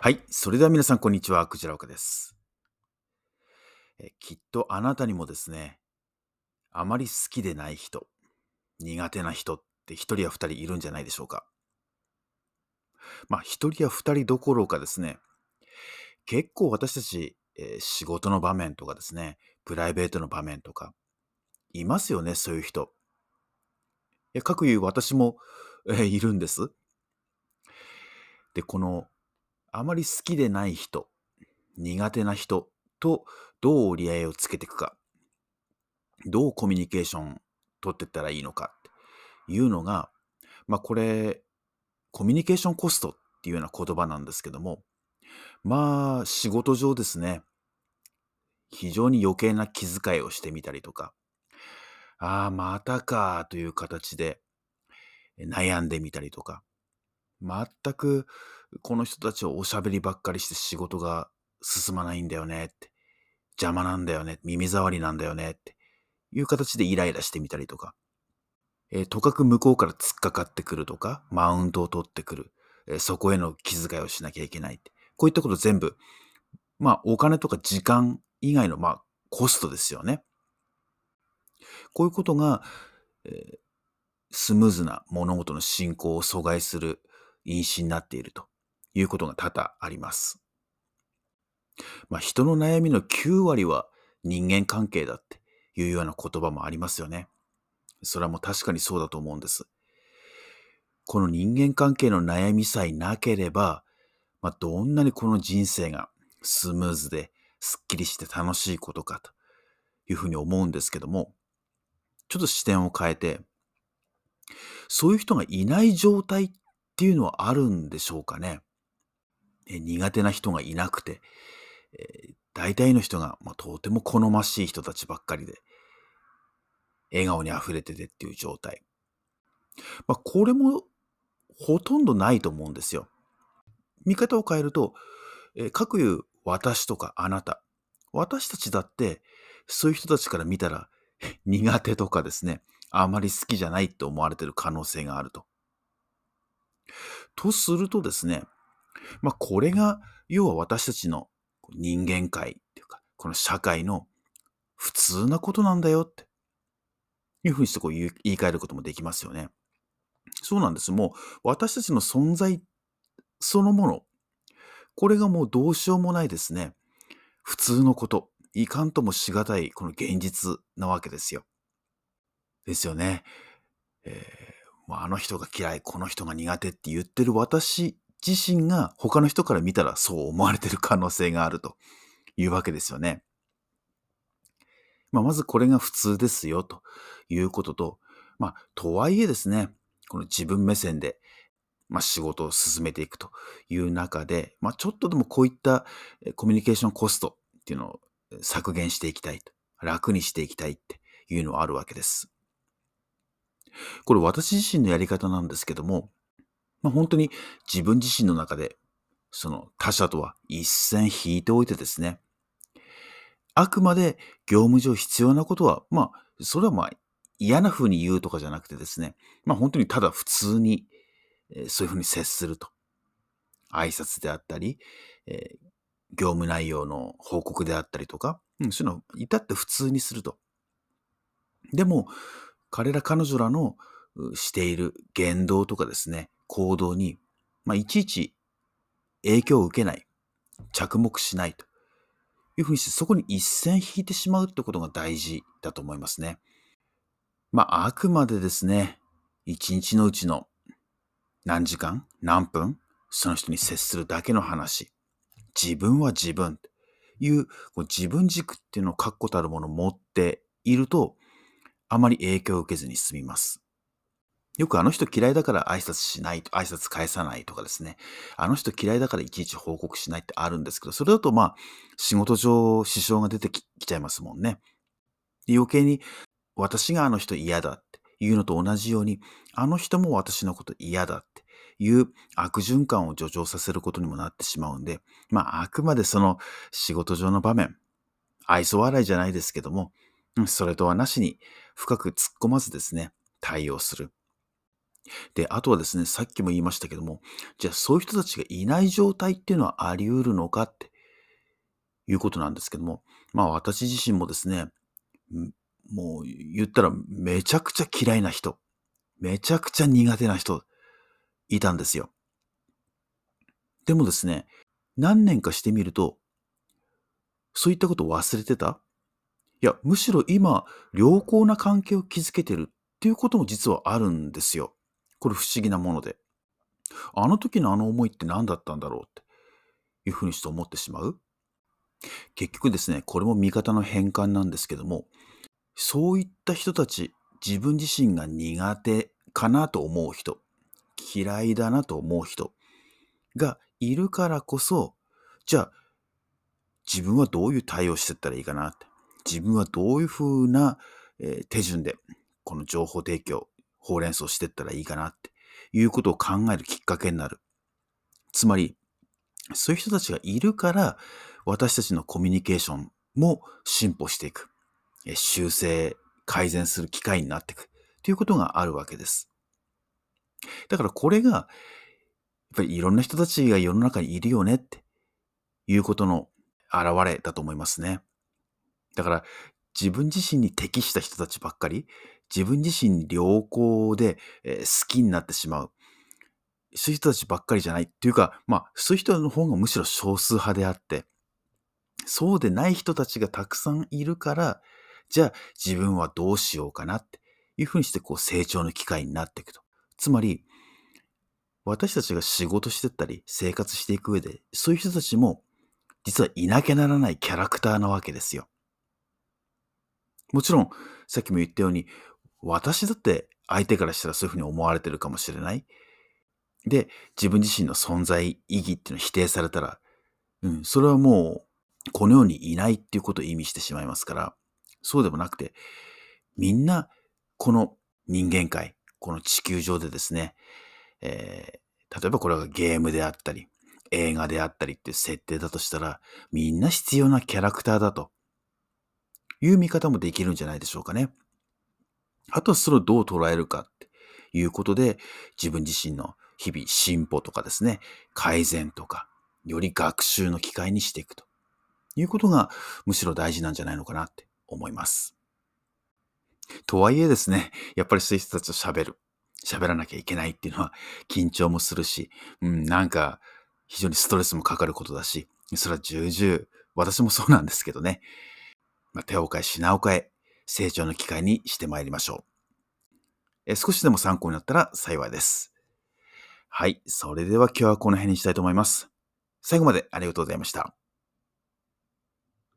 はい。それでは皆さん、こんにちは。クジラオカです。えきっとあなたにもですね、あまり好きでない人、苦手な人って一人や二人いるんじゃないでしょうか。まあ、一人や二人どころかですね、結構私たち、え、仕事の場面とかですね、プライベートの場面とか、いますよね、そういう人。いや、かくいう私も、え、いるんです。で、このあまり好きでない人、苦手な人とどう折り合いをつけていくか、どうコミュニケーション取っていったらいいのか。っていうのが、まあこれ、コミュニケーションコストっていうような言葉なんですけども、まあ仕事上ですね、非常に余計な気遣いをしてみたりとか、ああ、またかという形で悩んでみたりとか、全くこの人たちはおしゃべりばっかりして仕事が進まないんだよねって、邪魔なんだよね、耳障りなんだよねって。いう形でイライラしてみたりとか、えー、とかく向こうから突っかかってくるとか、マウントを取ってくる、えー、そこへの気遣いをしなきゃいけないって、こういったこと全部、まあお金とか時間以外のまあコストですよね。こういうことが、えー、スムーズな物事の進行を阻害する因子になっていると。いうことが多々あります。まあ、人の悩みの9割は人間関係だっていうような言葉もありますよね。それはもう確かにそうだと思うんです。この人間関係の悩みさえなければ、まあ、どんなにこの人生がスムーズですっきりして楽しいことかというふうに思うんですけども、ちょっと視点を変えて、そういう人がいない状態っていうのはあるんでしょうかね。苦手な人がいなくて、えー、大体の人が、まあ、とても好ましい人たちばっかりで、笑顔に溢れててっていう状態。まあ、これもほとんどないと思うんですよ。見方を変えると、えー、各言う私とかあなた、私たちだってそういう人たちから見たら 苦手とかですね、あまり好きじゃないって思われてる可能性があると。とするとですね、まあ、これが、要は私たちの人間界っていうか、この社会の普通なことなんだよっていうふうにしてこう言い換えることもできますよね。そうなんです。もう私たちの存在そのもの、これがもうどうしようもないですね。普通のこと、いかんともしがたいこの現実なわけですよ。ですよね。えー、あの人が嫌い、この人が苦手って言ってる私自身が他の人から見たらそう思われてる可能性があるというわけですよね。まあ、まずこれが普通ですよということと、まあ、とはいえですね、この自分目線で、まあ、仕事を進めていくという中で、まあ、ちょっとでもこういったコミュニケーションコストっていうのを削減していきたいと、楽にしていきたいっていうのはあるわけです。これ私自身のやり方なんですけども、まあ、本当に自分自身の中で、その他者とは一線引いておいてですね、あくまで業務上必要なことは、まあ、それはまあ嫌な風に言うとかじゃなくてですね、まあ本当にただ普通に、えー、そういう風に接すると。挨拶であったり、えー、業務内容の報告であったりとか、うん、そういうのを至って普通にすると。でも、彼ら彼女らのしている言動とかですね、行動に、まあ、いちいち影響を受けない、着目しないというふうにして、そこに一線引いてしまうってことが大事だと思いますね。まあ、あくまでですね、一日のうちの何時間、何分、その人に接するだけの話。自分は自分という自分軸っていうのを確固たるものを持っていると、あまり影響を受けずに済みます。よくあの人嫌いだから挨拶しないと、挨拶返さないとかですね。あの人嫌いだからいちいち報告しないってあるんですけど、それだとまあ、仕事上支障が出てきちゃいますもんね。余計に、私があの人嫌だっていうのと同じように、あの人も私のこと嫌だっていう悪循環を助長させることにもなってしまうんで、まあ、あくまでその仕事上の場面、愛想笑いじゃないですけども、それとはなしに深く突っ込まずですね、対応する。で、あとはですね、さっきも言いましたけども、じゃあそういう人たちがいない状態っていうのはあり得るのかっていうことなんですけども、まあ私自身もですね、もう言ったらめちゃくちゃ嫌いな人、めちゃくちゃ苦手な人いたんですよ。でもですね、何年かしてみると、そういったことを忘れてた？いや、むしろ今、良好な関係を築けてるっていうことも実はあるんですよ。これ不思議なもので。あの時のあの思いって何だったんだろうっていうふうにして思ってしまう。結局ですね、これも見方の変換なんですけども、そういった人たち、自分自身が苦手かなと思う人、嫌いだなと思う人がいるからこそ、じゃあ、自分はどういう対応していったらいいかなって。自分はどういうふうな、え手順で、この情報提供、ほうれん草してったらいいかなっていうことを考えるきっかけになる。つまり、そういう人たちがいるから、私たちのコミュニケーションも進歩していく。修正、改善する機会になっていく。ということがあるわけです。だからこれが、やっぱりいろんな人たちが世の中にいるよねっていうことの現れだと思いますね。だから自分自身に適した人たちばっかり、自分自身良好で、え好きになってしまう。そういう人たちばっかりじゃないっていうか、まあ、そういう人の方がむしろ少数派であって、そうでない人たちがたくさんいるから、じゃあ自分はどうしようかなっていうふうにしてこう成長の機会になっていくと。つまり、私たちが仕事してったり生活していく上で、そういう人たちも実はいなきゃならないキャラクターなわけですよ。もちろん、さっきも言ったように、私だって相手からしたらそういうふうに思われてるかもしれない。で、自分自身の存在意義っていうのを否定されたら、うん、それはもう、この世にいないっていうことを意味してしまいますから、そうでもなくて、みんな、この人間界、この地球上でですね、えー、例えばこれがゲームであったり、映画であったりっていう設定だとしたら、みんな必要なキャラクターだという見方もできるんじゃないでしょうかね。あとはそれをどう捉えるかっていうことで、自分自身の日々進歩とかですね、改善とか、より学習の機会にしていくということがむしろ大事なんじゃないのかなって思います。とはいえですね、やっぱりそういう人たちと喋る。喋らなきゃいけないっていうのは緊張もするし、うん、なんか非常にストレスもかかることだし、それは重々、私もそうなんですけどね。まあ、手を変え品を変え、成長の機会にしてまいりましょう。え少しでも参考になったら幸いです。はい。それでは今日はこの辺にしたいと思います。最後までありがとうございました。